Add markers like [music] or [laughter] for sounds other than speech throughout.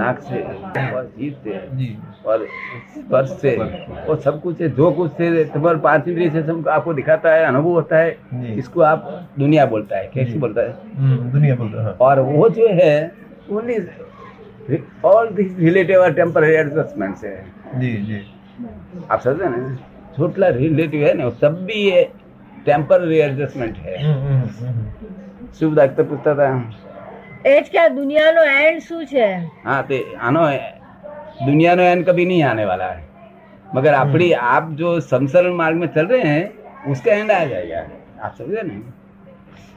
नाक से और जीभ से और स्पर्श से और सब कुछ है जो कुछ से तुम्हारे पाँच इंद्रिय से सब आपको दिखाता है अनुभव होता है इसको आप दुनिया बोलता है कैसे बोलता है? हम्म, दुनिया बोलता है हाँ। और वो जो है ओनली ऑल दिस रिलेटिव और टेम्पररी एडजस्टमेंट्स है। जी जी। आप समझे ना छोटला रिलेटिव है ना वो सब भी ये टेम्पररी एडजस्टमेंट है। हम्म, हम्म, हम्म, શુભ ડાક્ટર પૂછતા હતા એ જ કે દુનિયાનો એન્ડ શું છે हाँ तो आनो दुनिया नो एंड कभी नहीं आने वाला है मगर अपनी आप जो संसरण मार्ग में चल रहे हैं उसका एंड आ जाएगा आप समझे ना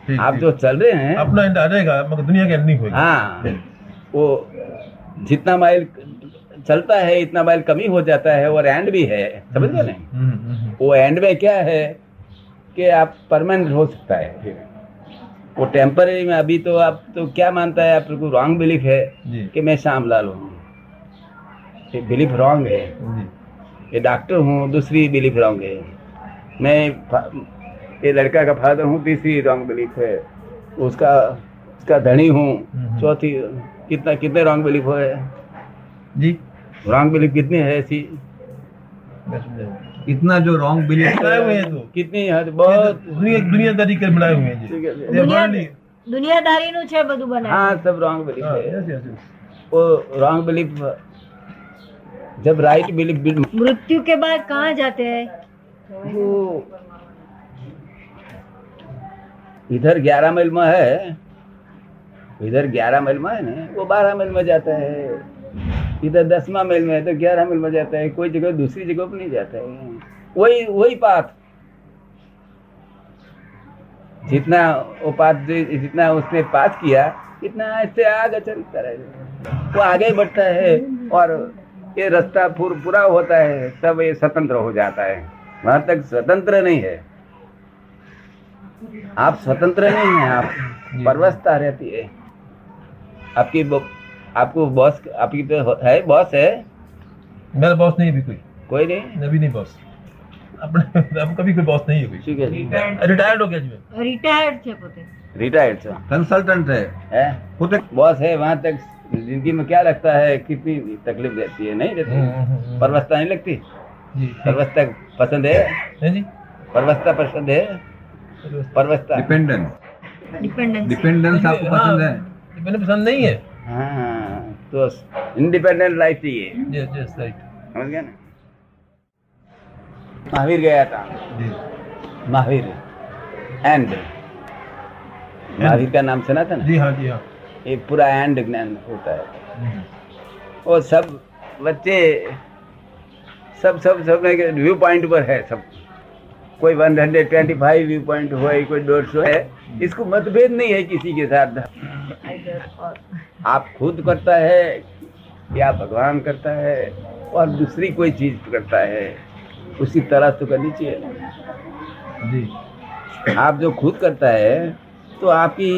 ठीक, आप ठीक। जो चल रहे हैं अपना एंड आ जाएगा मगर दुनिया का एंड नहीं होगा हाँ वो जितना माइल चलता है इतना माइल कमी हो जाता है और एंड भी है समझ गए ना हम्म, हम्म, हम्म, वो एंड में क्या है कि आप परमानेंट हो सकता है फिर वो टेम्पररी में अभी तो आप तो क्या मानता है आपको रॉन्ग बिलीफ है कि मैं श्यामलाल हूँ ये बिलीफ रॉन्ग है। ये डॉक्टर हूँ दूसरी बिलीफ रॉन्ग है। मैं ये लड़का का फादर हूँ तीसरी रॉन्ग बिलीफ है। उसका उसका धनी हूँ हम्म। चौथी कितना कितने रॉन्ग बिलीफ है जी। रॉन्ग बिलीफ कितनी है ऐसी। इतना जो रॉन्ग [laughs] बिलीफ मिलाए हुए हैं तो कितनी हद बहुत दुनिया दुनियादारी कर मिलाए हुए हैं जी ठीक है। ये दुनिया वर्ल्ड ही- દુનિયાદારીનું છે બધું બનાવ્યું हाँ सब रॉन्ग बिलीफ हाँ, है yes, yes, yes. वो रॉन्ग बिलीफ जब राइट बिलीफ मृत्यु के बाद कहाँ जाते हैं वो इधर ग्यारह मील में है इधर ग्यारह मील में है ना वो बारह मील में जाता है इधर दसवा मील में है तो ग्यारह मील में जाता है कोई जगह दूसरी जगह पर नहीं जाता है। वही वही पाथ। जितना वो पाथ जितना उसने पास किया इतना ऐसे आगे चलता रहेगा वो आगे बढ़ता है और ये रास्ता पूर, पूरा होता है तब ये स्वतंत्र हो जाता है। वहाँ तक स्वतंत्र नहीं है। आप स्वतंत्र नहीं है आप परवस्था रहती है। आपकी आपको बॉस आपकी तो है बॉस है मेरा बॉस नहीं है अभी कोई कोई नहीं मैं भी नहीं बॉस अपने अब कभी कोई बॉस नहीं है कोई ठीक है रिटायर्ड हो गया जी मैं રિટાયર્ડ છે પોતે रिटायर्ड से કન્સલ્ટન્ટ है है પોતે बॉस है वहां तक जिंदगी में क्या लगता है कितनी तकलीफ रहती है नहीं हम्म, रहती हम्म, हम्म। परवस्था नहीं लगती जी परवस्था पसंद है है जी परवस्था पसंद है परवस्था डिपेंडेंस ડિપેન્ડન્સ डिपेंडेंस आपको पसंद है हाँ, मैंने पसंद नहीं है हाँ तो इंडिपेंडेंट लाइफ चाहिए यस यस राइट समझ गया ना? महावीर गया था। जी। महावीर एंड महावीर का नाम सुना था ना? जी हाँ जी हाँ। ये पूरा एंड ज्ञान होता है। हम्म, और सब बच्चे सब सब सब व्यू पॉइंट पर है सब। कोई one hundred twenty five view point हो कोई डेढ़ सौ है। इसको मतभेद नहीं है किसी के साथ। आप खुद करता है या भगवान करता है और दूसरी कोई चीज़ करता है उसी तरह तो करनी चाहिए जी। आप जो खुद करता है तो आपकी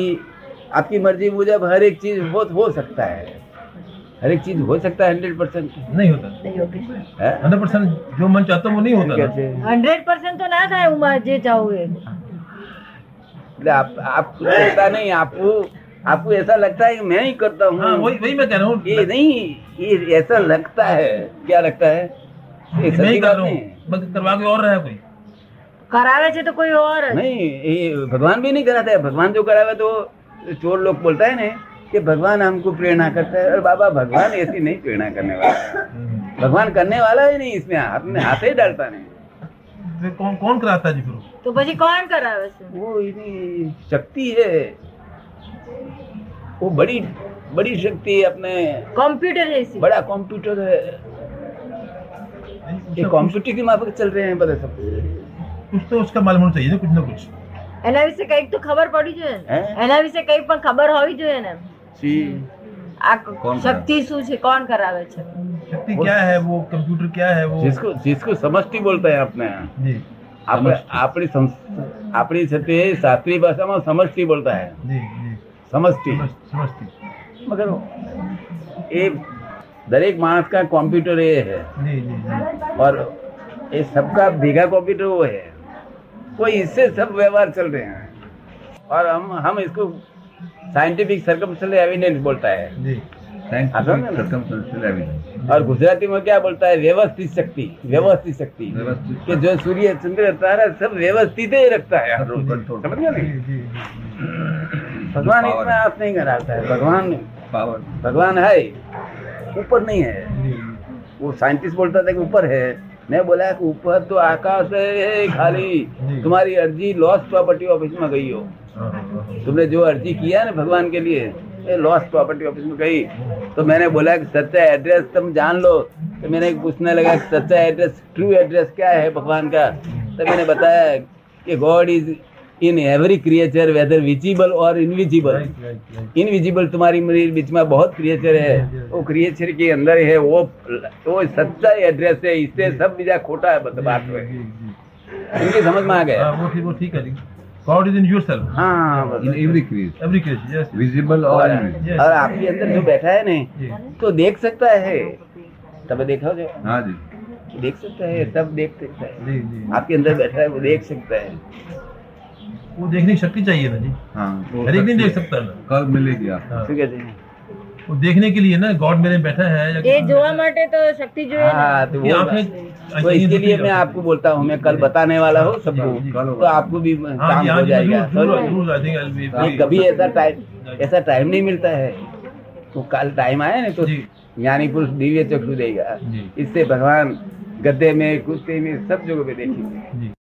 आपकी मर्ज़ी मुजब हर एक चीज़ बहुत हो सकता है हर एक चीज़ हो सकता है हंड्रेड परसेंट नहीं होता। नहीं हंड्रेड परसेंट जो मन चाहता वो नहीं होता। हंड्रेड परसेंट तो ना था जो चाहोगे। आप आप खुद करता नहीं आपको आपको ऐसा लगता है कि मैं ही करता हूँ? हाँ, वही वही मैं कह रहा हूँ। ये नहीं ये ऐसा लगता है। क्या लगता है? मैं ही कर रहा हूँ। करवा के और रहा है कोई। करावे से तो कोई और। नहीं ये भगवान भी नहीं कराता। है भगवान जो करावे तो चोर लोग बोलता है ना कि भगवान हमको प्रेरणा करता है। और बाबा भगवान ऐसी नहीं प्रेरणा करने वाला। हम्म। भगवान करने वाला ही नहीं इसमें हाथ में हाथ ही डालता नहीं। तो कौन कौन कराता जी गुरु तो भाजी कौन करा वैसे वो शक्ति है। वो बड़ी बड़ी शक्ति है अपने કોમ્પ્યુટર એસી बड़ा कंप्यूटर है ये कंप्यूटर की माफक चल रहे हैं पता सब कुछ तो उसका मालूम होना चाहिए ना कुछ ना कुछ એના વિશે કઈક તો ખબર પડવી જોઈએ ને હે? એના વિશે કઈ પણ ખબર હોવી જોઈએ ને सी આ કોણ શક્તિ શું છે કોણ કરાવે છે शक्ति क्या है वो कंप्यूटर क्या है वो जिसको जिसको समष्टि बोलते हैं अपने यहाँ जी આપણે આપણી સંસ- આપણી સાથે શાસ્ત્રીય ભાષામાં સમષ્ટિ બોલતા है जी जी સમષ્ટિ समझ समझती मगर ये दरेक मानस का कंप्यूटर ये है जी जी जी और ये सबका भीगा कंप्यूटर वो है कोई इससे सब व्यवहार चल रहे हैं और हम हम इसको साइंटिफिक सर्कमस्टेंशियल एविडेंस बोलता है जी Scientific आता है ना? circumstantial evidence. और गुजराती में क्या बोलता है व्यवस्थित शक्ति व्यवस्थित शक्ति व्यवस्थित कि जो सूर्य चंद्र तारा सब व्यवस्थित ही रखता है हर सब रोज control. समझ गया जी नहीं जी जी भगवान. इतना आप नहीं कराता है भगवान Power. भगवान है ऊपर नहीं है। वो साइंटिस्ट बोलता था कि ऊपर है। मैं बोला कि ऊपर तो आकाश है खाली। तुम्हारी अर्जी लॉस्ट प्रॉपर्टी ऑफ़िस में गई हो। हाँ, हाँ, हाँ। तुमने जो अर्जी किया ना भगवान के लिए लॉस्ट प्रॉपर्टी ऑफ़िस में गई। तो मैंने बोला कि सच्चा एड्रेस तुम जान लो। तो मैंने पूछने लगा कि सच्चा एड्रेस ट्रू एड्रेस क्या है भगवान का? तो मैंने बताया कि God is in every creature whether visible और इनविजिबल इनविजिबल तुम्हारी मेरी बीच में बहुत क्रिएचर है। वो क्रिएचर के अंदर है वो वो सच्चा एड्रेस है इससे सब बीजा खोटा है बस बात में इनकी समझ में आ गया? हाँ वो ठीक वो ठीक है गॉड इज़ इन योरसेल्फ हाँ बस। In every creation. Every case yes Visible or और invisible. Yes. और आपके अंदर जो बैठा है ना तो देख सकता है। तब देखा जो हाँ जी। देख सकता है सब देख सकता है। जी जी। आपके अंदर बैठा है वो देख सकता है। वो देखने की शक्ति चाहिए ना जी हाँ। हर एक देख सकता ना कल मिलेगी आप हाँ। ठीक है जी। वो देखने के लिए ना गॉड मेरे बैठा है ये जोआ माटे तो शक्ति जो है हाँ, तो तो इसके लिए मैं आपको बोलता हूँ मैं कल बताने वाला हूँ सबको। तो आपको भी हाँ, काम हो हाँ, जाएगा। तो कभी ऐसा टाइम ऐसा टाइम नहीं मिलता है। तो कल टाइम आया ना तो ज्ञानी पुरुष दिव्य चक्षु देगा। इससे भगवान गद्दे में कुश्ते में सब जगह पे देखेंगे।